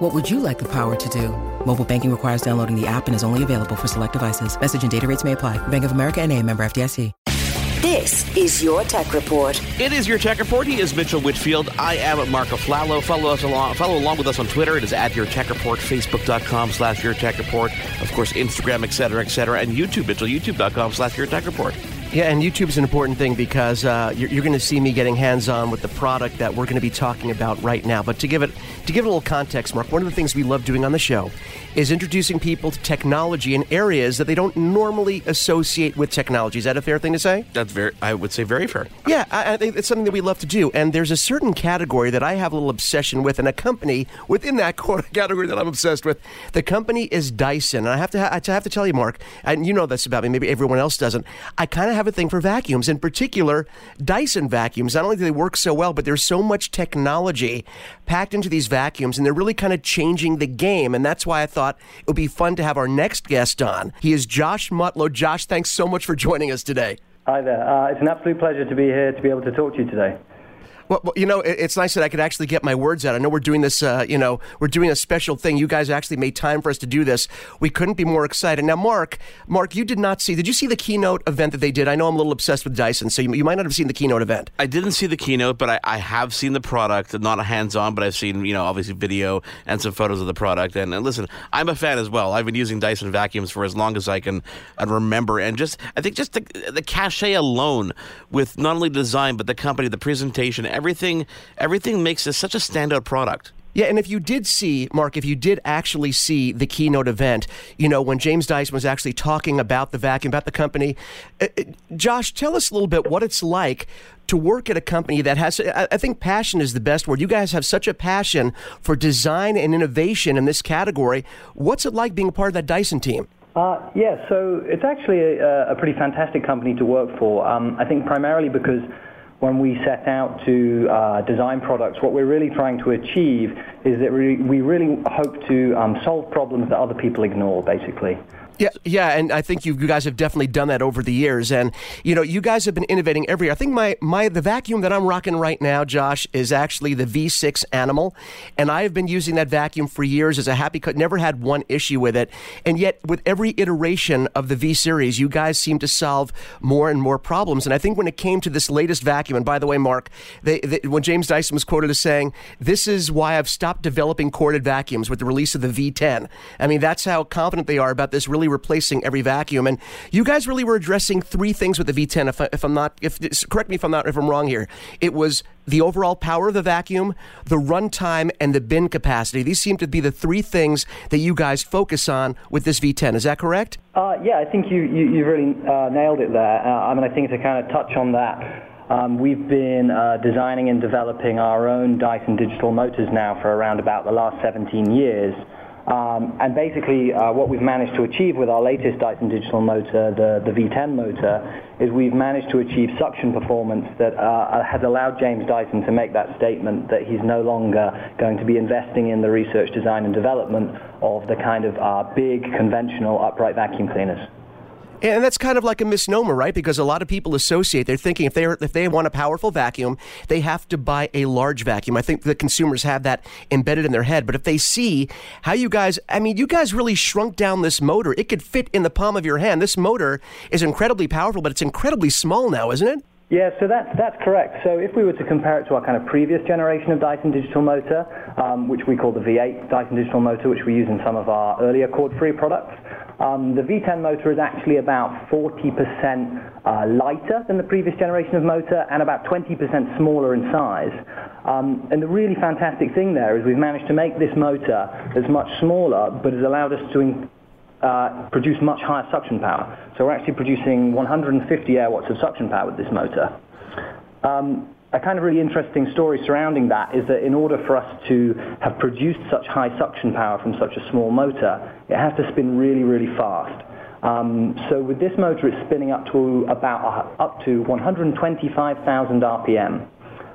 What would you like the power to do? Mobile banking requires downloading the app and is only available for select devices. Message and data rates may apply. Bank of America and a member FDIC. This is your tech report. It is your tech report. He is Mitchell Whitfield. I am Marco Flallow. Follow us along. Follow along with us on Twitter. It is at your tech report. Facebook.com slash your tech report. Of course, Instagram, etc., etc., and YouTube. Mitchell. YouTube.com slash your tech report. Yeah, and YouTube's an important thing because uh, you're, you're going to see me getting hands-on with the product that we're going to be talking about right now. But to give it to give it a little context, Mark, one of the things we love doing on the show is introducing people to technology in areas that they don't normally associate with technology. Is that a fair thing to say? That's very. I would say very fair. Yeah, I, I think it's something that we love to do. And there's a certain category that I have a little obsession with, and a company within that category that I'm obsessed with. The company is Dyson, and I have to ha- I have to tell you, Mark, and you know this about me. Maybe everyone else doesn't. I kind of have a thing for vacuums, in particular Dyson vacuums. Not only do they work so well, but there's so much technology packed into these vacuums, and they're really kind of changing the game. And that's why I thought it would be fun to have our next guest on. He is Josh Mutlow. Josh, thanks so much for joining us today. Hi there. Uh, it's an absolute pleasure to be here to be able to talk to you today. Well, well, you know, it's nice that I could actually get my words out. I know we're doing this, uh, you know, we're doing a special thing. You guys actually made time for us to do this. We couldn't be more excited. Now, Mark, Mark, you did not see, did you see the keynote event that they did? I know I'm a little obsessed with Dyson, so you, you might not have seen the keynote event. I didn't see the keynote, but I, I have seen the product, not a hands on, but I've seen, you know, obviously video and some photos of the product. And, and listen, I'm a fan as well. I've been using Dyson vacuums for as long as I can remember. And just, I think just the, the cachet alone with not only design, but the company, the presentation, everything everything makes this such a standout product. Yeah, and if you did see, Mark, if you did actually see the keynote event, you know, when James Dyson was actually talking about the vacuum, about the company, uh, uh, Josh, tell us a little bit what it's like to work at a company that has, I think passion is the best word. You guys have such a passion for design and innovation in this category. What's it like being a part of that Dyson team? Uh, yeah, so it's actually a, a, pretty fantastic company to work for. Um, I think primarily because when we set out to uh, design products, what we're really trying to achieve is that we, we really hope to um, solve problems that other people ignore, basically. Yeah, yeah, and I think you, guys have definitely done that over the years, and you know you guys have been innovating every year. I think my my the vacuum that I'm rocking right now, Josh, is actually the V6 Animal, and I have been using that vacuum for years as a happy cut. Never had one issue with it, and yet with every iteration of the V series, you guys seem to solve more and more problems. And I think when it came to this latest vacuum, and by the way, Mark, they, they, when James Dyson was quoted as saying, "This is why I've stopped developing corded vacuums with the release of the V10." I mean, that's how confident they are about this really replacing every vacuum. And you guys really were addressing three things with the V10. If, I, if I'm not, if correct me if I'm not, if I'm wrong here. It was the overall power of the vacuum, the runtime, and the bin capacity. These seem to be the three things that you guys focus on with this V10. Is that correct? Uh, yeah, I think you, you, you really uh, nailed it there. Uh, I mean, I think to kind of touch on that, um, we've been uh, designing and developing our own Dyson digital motors now for around about the last 17 years. Um, and basically, uh, what we've managed to achieve with our latest Dyson digital motor, the, the V10 motor, is we've managed to achieve suction performance that uh, has allowed James Dyson to make that statement that he's no longer going to be investing in the research, design, and development of the kind of uh, big, conventional upright vacuum cleaners. And that's kind of like a misnomer, right? Because a lot of people associate, they're thinking if they if they want a powerful vacuum, they have to buy a large vacuum. I think the consumers have that embedded in their head. But if they see how you guys, I mean, you guys really shrunk down this motor. It could fit in the palm of your hand. This motor is incredibly powerful, but it's incredibly small now, isn't it? Yeah, so that's, that's correct. So if we were to compare it to our kind of previous generation of Dyson digital motor, um, which we call the V8 Dyson digital motor, which we use in some of our earlier cord-free products, um, the V10 motor is actually about 40% uh, lighter than the previous generation of motor and about 20% smaller in size. Um, and the really fantastic thing there is we've managed to make this motor as much smaller, but has allowed us to uh, produce much higher suction power. So we're actually producing 150 air watts of suction power with this motor. Um, a kind of really interesting story surrounding that is that in order for us to have produced such high suction power from such a small motor, it has to spin really, really fast. Um, so with this motor, it's spinning up to about uh, up to 125,000 RPM.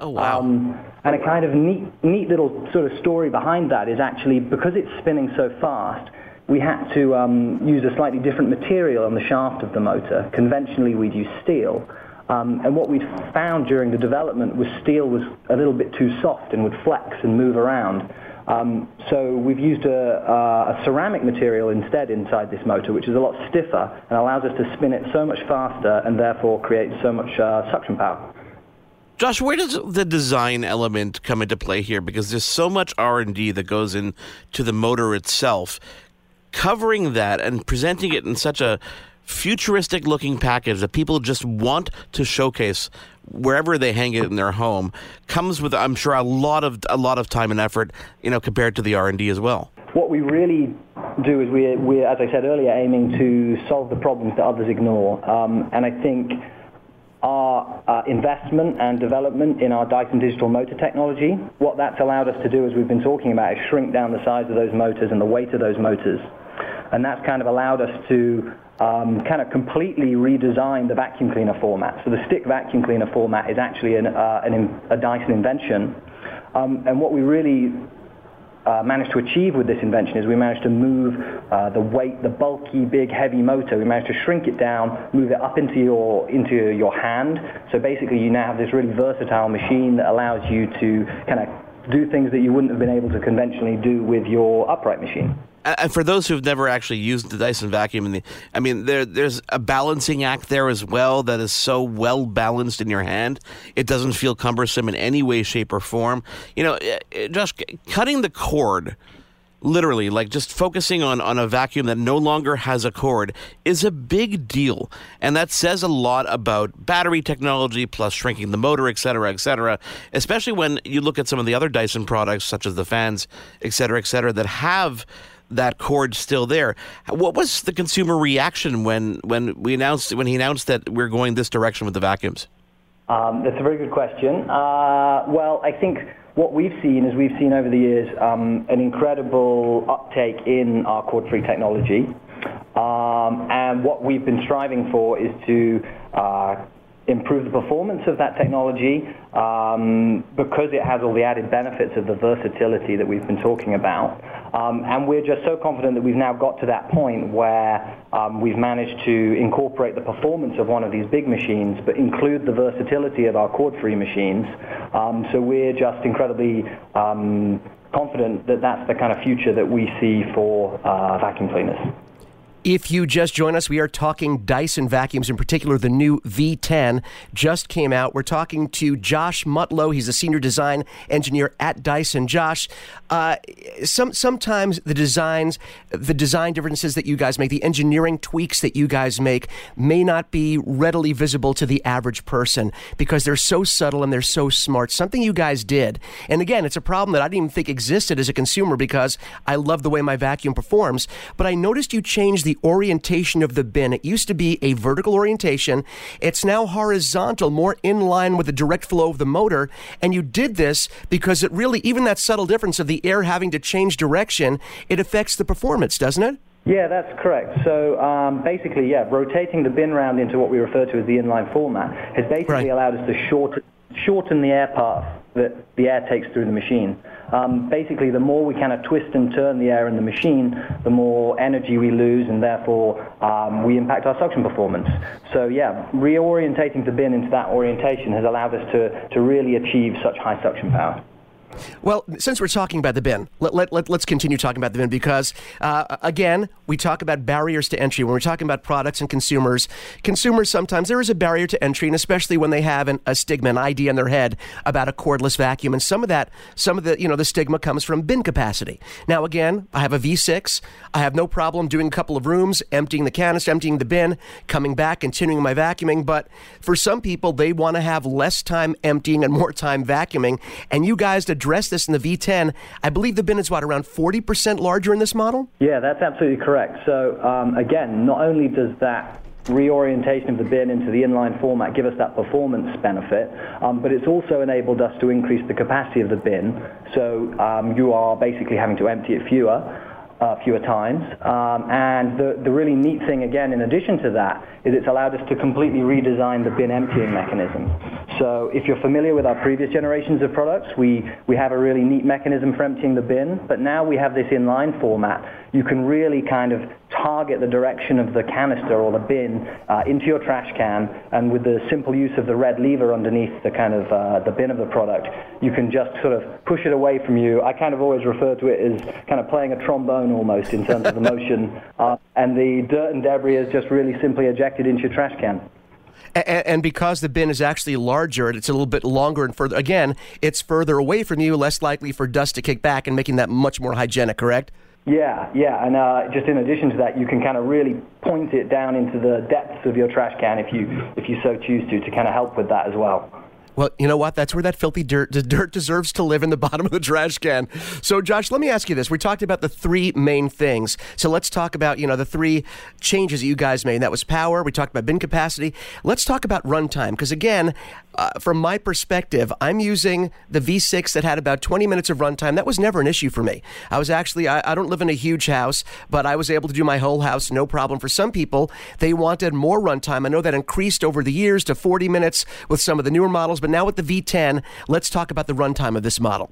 Oh wow! Um, and a kind of neat, neat little sort of story behind that is actually because it's spinning so fast, we had to um, use a slightly different material on the shaft of the motor. Conventionally, we'd use steel. Um, and what we'd found during the development was steel was a little bit too soft and would flex and move around. Um, so we've used a, a, ceramic material instead inside this motor, which is a lot stiffer and allows us to spin it so much faster and therefore create so much uh, suction power. Josh, where does the design element come into play here? Because there's so much R and D that goes into the motor itself. Covering that and presenting it in such a futuristic looking package that people just want to showcase wherever they hang it in their home comes with I'm sure a lot of a lot of time and effort you know compared to the R&D as well what we really do is we we as I said earlier aiming to solve the problems that others ignore um, and I think our uh, investment and development in our Dyson digital motor technology, what that's allowed us to do, as we've been talking about, is shrink down the size of those motors and the weight of those motors. And that's kind of allowed us to um, kind of completely redesign the vacuum cleaner format. So the stick vacuum cleaner format is actually an, uh, an, a Dyson invention. Um, and what we really uh, managed to achieve with this invention is we managed to move uh, the weight, the bulky, big, heavy motor. We managed to shrink it down, move it up into your into your hand. So basically, you now have this really versatile machine that allows you to kind of do things that you wouldn't have been able to conventionally do with your upright machine and for those who've never actually used the Dyson vacuum, the, I mean, there there's a balancing act there as well that is so well balanced in your hand. It doesn't feel cumbersome in any way, shape, or form. You know, eh, eh, just cutting the cord literally like just focusing on, on a vacuum that no longer has a cord is a big deal and that says a lot about battery technology plus shrinking the motor et cetera et cetera especially when you look at some of the other dyson products such as the fans et cetera et cetera that have that cord still there. What was the consumer reaction when when we announced when he announced that we're going this direction with the vacuums? Um, that's a very good question. Uh, well, I think what we've seen is we've seen over the years um, an incredible uptake in our cord-free technology. Um, and what we've been striving for is to uh, improve the performance of that technology um, because it has all the added benefits of the versatility that we've been talking about. Um, and we're just so confident that we've now got to that point where um, we've managed to incorporate the performance of one of these big machines, but include the versatility of our cord-free machines. Um, so we're just incredibly um, confident that that's the kind of future that we see for uh, vacuum cleaners. If you just join us, we are talking Dyson vacuums, in particular the new V10 just came out. We're talking to Josh Mutlow. He's a senior design engineer at Dyson. Josh, uh, some sometimes the designs, the design differences that you guys make, the engineering tweaks that you guys make, may not be readily visible to the average person because they're so subtle and they're so smart. Something you guys did, and again, it's a problem that I didn't even think existed as a consumer because I love the way my vacuum performs. But I noticed you changed the orientation of the bin. It used to be a vertical orientation. It's now horizontal, more in line with the direct flow of the motor. And you did this because it really, even that subtle difference of the air having to change direction, it affects the performance, doesn't it? Yeah, that's correct. So um, basically, yeah, rotating the bin round into what we refer to as the inline format has basically right. allowed us to shorten, shorten the air path that the air takes through the machine. Um, basically, the more we kind of twist and turn the air in the machine, the more energy we lose, and therefore um, we impact our suction performance. So yeah, reorientating the bin into that orientation has allowed us to, to really achieve such high suction power. Well, since we're talking about the bin, let, let, let, us continue talking about the bin because, uh, again, we talk about barriers to entry. When we're talking about products and consumers, consumers sometimes there is a barrier to entry, and especially when they have an, a stigma, an idea in their head about a cordless vacuum. And some of that, some of the, you know, the stigma comes from bin capacity. Now, again, I have a V6. I have no problem doing a couple of rooms, emptying the canister, emptying the bin, coming back, continuing my vacuuming. But for some people, they want to have less time emptying and more time vacuuming. And you guys did address this in the V10. I believe the bin is what around 40% larger in this model. Yeah, that's absolutely correct. So um, again, not only does that reorientation of the bin into the inline format give us that performance benefit, um, but it's also enabled us to increase the capacity of the bin. So um, you are basically having to empty it fewer. Uh, fewer times. Um, and the, the really neat thing, again, in addition to that, is it's allowed us to completely redesign the bin emptying mechanism. So if you're familiar with our previous generations of products, we, we have a really neat mechanism for emptying the bin, but now we have this inline format. You can really kind of target the direction of the canister or the bin uh, into your trash can, and with the simple use of the red lever underneath the kind of uh, the bin of the product, you can just sort of push it away from you. I kind of always refer to it as kind of playing a trombone almost in terms of the motion, uh, and the dirt and debris is just really simply ejected into your trash can. And, and, because the bin is actually larger, it's a little bit longer and further. Again, it's further away from you, less likely for dust to kick back, and making that much more hygienic. Correct? Yeah, yeah, and uh, just in addition to that, you can kind of really point it down into the depths of your trash can if you if you so choose to, to kind of help with that as well. Well, you know what? That's where that filthy dirt, the dirt deserves to live in the bottom of the trash can. So, Josh, let me ask you this. We talked about the three main things. So let's talk about, you know, the three changes that you guys made. That was power. We talked about bin capacity. Let's talk about runtime. Because, again, uh, from my perspective, I'm using the V6 that had about 20 minutes of runtime. That was never an issue for me. I was actually, I, I don't live in a huge house, but I was able to do my whole house no problem. For some people, they wanted more runtime. I know that increased over the years to 40 minutes with some of the newer models. But now with the V10, let's talk about the runtime of this model.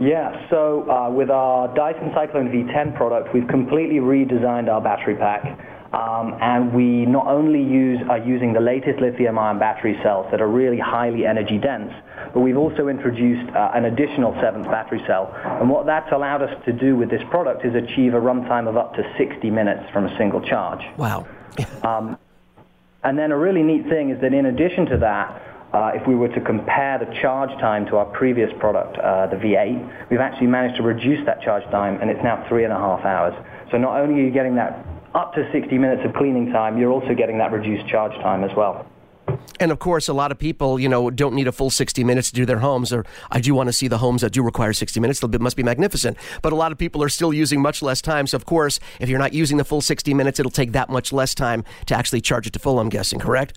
Yeah, so uh, with our Dyson Cyclone V10 product, we've completely redesigned our battery pack. Um, and we not only use, are using the latest lithium-ion battery cells that are really highly energy dense, but we've also introduced uh, an additional seventh battery cell. And what that's allowed us to do with this product is achieve a runtime of up to 60 minutes from a single charge. Wow. um, and then a really neat thing is that in addition to that, uh, if we were to compare the charge time to our previous product, uh, the V8, we've actually managed to reduce that charge time, and it's now three and a half hours. So not only are you getting that up to 60 minutes of cleaning time, you're also getting that reduced charge time as well. And of course, a lot of people, you know, don't need a full 60 minutes to do their homes. Or I do want to see the homes that do require 60 minutes. It must be magnificent. But a lot of people are still using much less time. So of course, if you're not using the full 60 minutes, it'll take that much less time to actually charge it to full. I'm guessing, correct?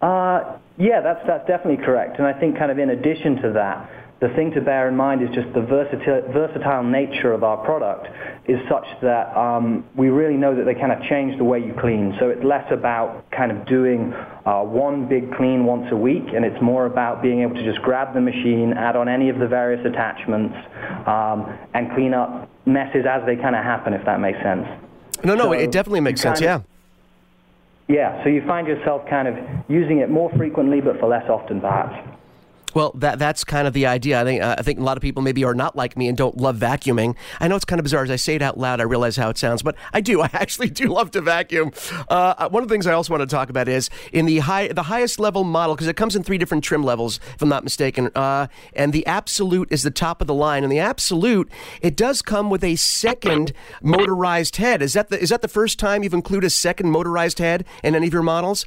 Uh, yeah, that's, that's definitely correct. And I think kind of in addition to that, the thing to bear in mind is just the versatile, versatile nature of our product is such that um, we really know that they kind of change the way you clean. So it's less about kind of doing uh, one big clean once a week, and it's more about being able to just grab the machine, add on any of the various attachments, um, and clean up messes as they kind of happen, if that makes sense. No, no, so it definitely makes sense, yeah. Yeah, so you find yourself kind of using it more frequently but for less often perhaps. Well, that that's kind of the idea. I think uh, I think a lot of people maybe are not like me and don't love vacuuming. I know it's kind of bizarre as I say it out loud. I realize how it sounds, but I do. I actually do love to vacuum. Uh, one of the things I also want to talk about is in the high the highest level model because it comes in three different trim levels, if I'm not mistaken. Uh, and the Absolute is the top of the line, and the Absolute it does come with a second motorized head. Is that the is that the first time you've included a second motorized head in any of your models?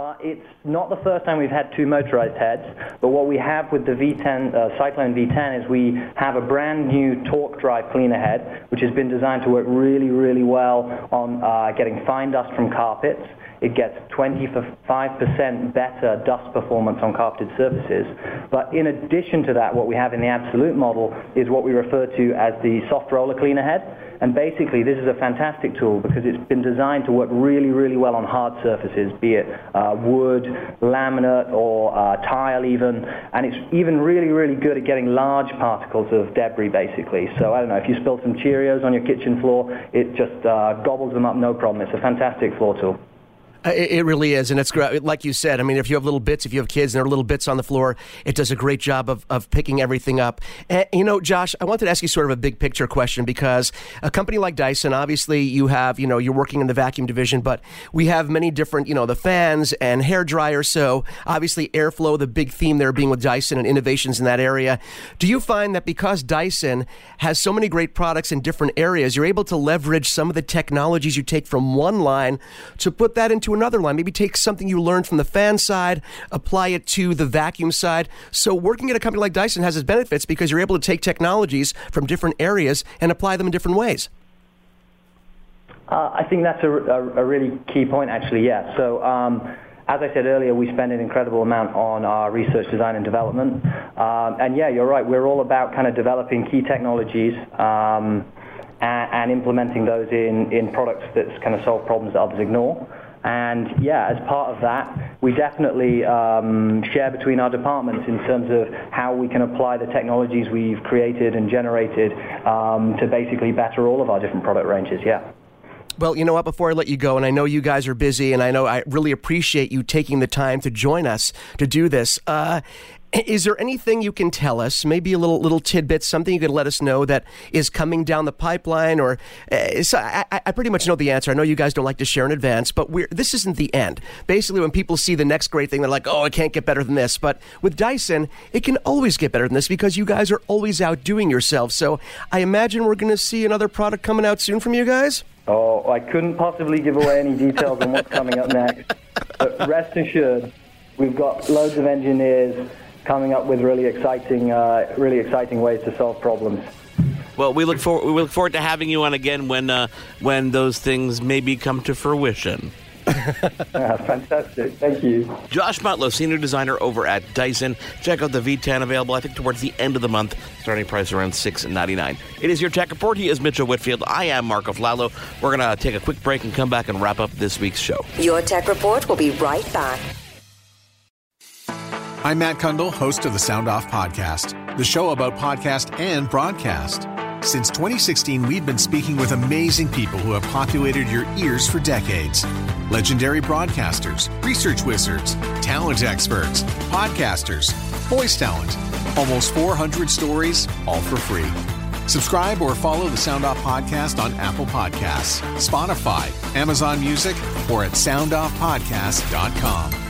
Uh, it's not the first time we've had two motorized heads, but what we have with the V10, uh, Cyclone V10 is we have a brand new torque drive cleaner head, which has been designed to work really, really well on uh, getting fine dust from carpets. It gets 25% better dust performance on carpeted surfaces. But in addition to that, what we have in the absolute model is what we refer to as the soft roller cleaner head. And basically, this is a fantastic tool because it's been designed to work really, really well on hard surfaces, be it uh, wood, laminate, or uh, tile even. And it's even really, really good at getting large particles of debris, basically. So I don't know, if you spill some Cheerios on your kitchen floor, it just uh, gobbles them up no problem. It's a fantastic floor tool. Uh, it, really is, and it's great. Like you said, I mean, if you have little bits, if you have kids and there are little bits on the floor, it does a great job of, of picking everything up. And, you know, Josh, I wanted to ask you sort of a big picture question because a company like Dyson, obviously, you have, you know, you're working in the vacuum division, but we have many different, you know, the fans and hair dryers. So obviously, airflow, the big theme there being with Dyson and innovations in that area. Do you find that because Dyson has so many great products in different areas, you're able to leverage some of the technologies you take from one line to put that into another line. Maybe take something you learned from the fan side, apply it to the vacuum side. So working at a company like Dyson has its benefits because you're able to take technologies from different areas and apply them in different ways. Uh, I think that's a, a, a, really key point, actually. Yeah. So. Um, as I said earlier, we spend an incredible amount on our research, design, and development. Um, and yeah, you're right. We're all about kind of developing key technologies um, and, implementing those in, in products that kind of solve problems that others ignore. And yeah, as part of that, we definitely um, share between our departments in terms of how we can apply the technologies we've created and generated um, to basically better all of our different product ranges. Yeah. Well, you know what? Before I let you go, and I know you guys are busy, and I know I really appreciate you taking the time to join us to do this. Uh, is there anything you can tell us, maybe a little little tidbit, something you could let us know that is coming down the pipeline? Or uh, so I, I, pretty much know the answer. I know you guys don't like to share in advance, but this isn't the end. Basically, when people see the next great thing, they're like, "Oh, it can't get better than this." But with Dyson, it can always get better than this because you guys are always outdoing yourselves. So I imagine we're going to see another product coming out soon from you guys. Oh, I couldn't possibly give away any details on what's coming up next. But rest assured, we've got loads of engineers coming up with really exciting, uh, really exciting ways to solve problems. Well, we look forward. We look forward to having you on again when uh, when those things maybe come to fruition. yeah, fantastic. Thank you. Josh Mutlow, senior designer over at Dyson. Check out the V10 available, I think, towards the end of the month. Starting price around six ninety nine. It is your tech report. He is Mitchell Whitfield. I am Marco Flallow. We're going to take a quick break and come back and wrap up this week's show. Your tech report will be right back. I'm Matt Cundill, host of the Sound Off Podcast, the show about podcast and broadcast. Since 2016, we've been speaking with amazing people who have populated your ears for decades. Legendary broadcasters, research wizards, talent experts, podcasters, voice talent. Almost 400 stories, all for free. Subscribe or follow the Sound Off Podcast on Apple Podcasts, Spotify, Amazon Music, or at soundoffpodcast.com.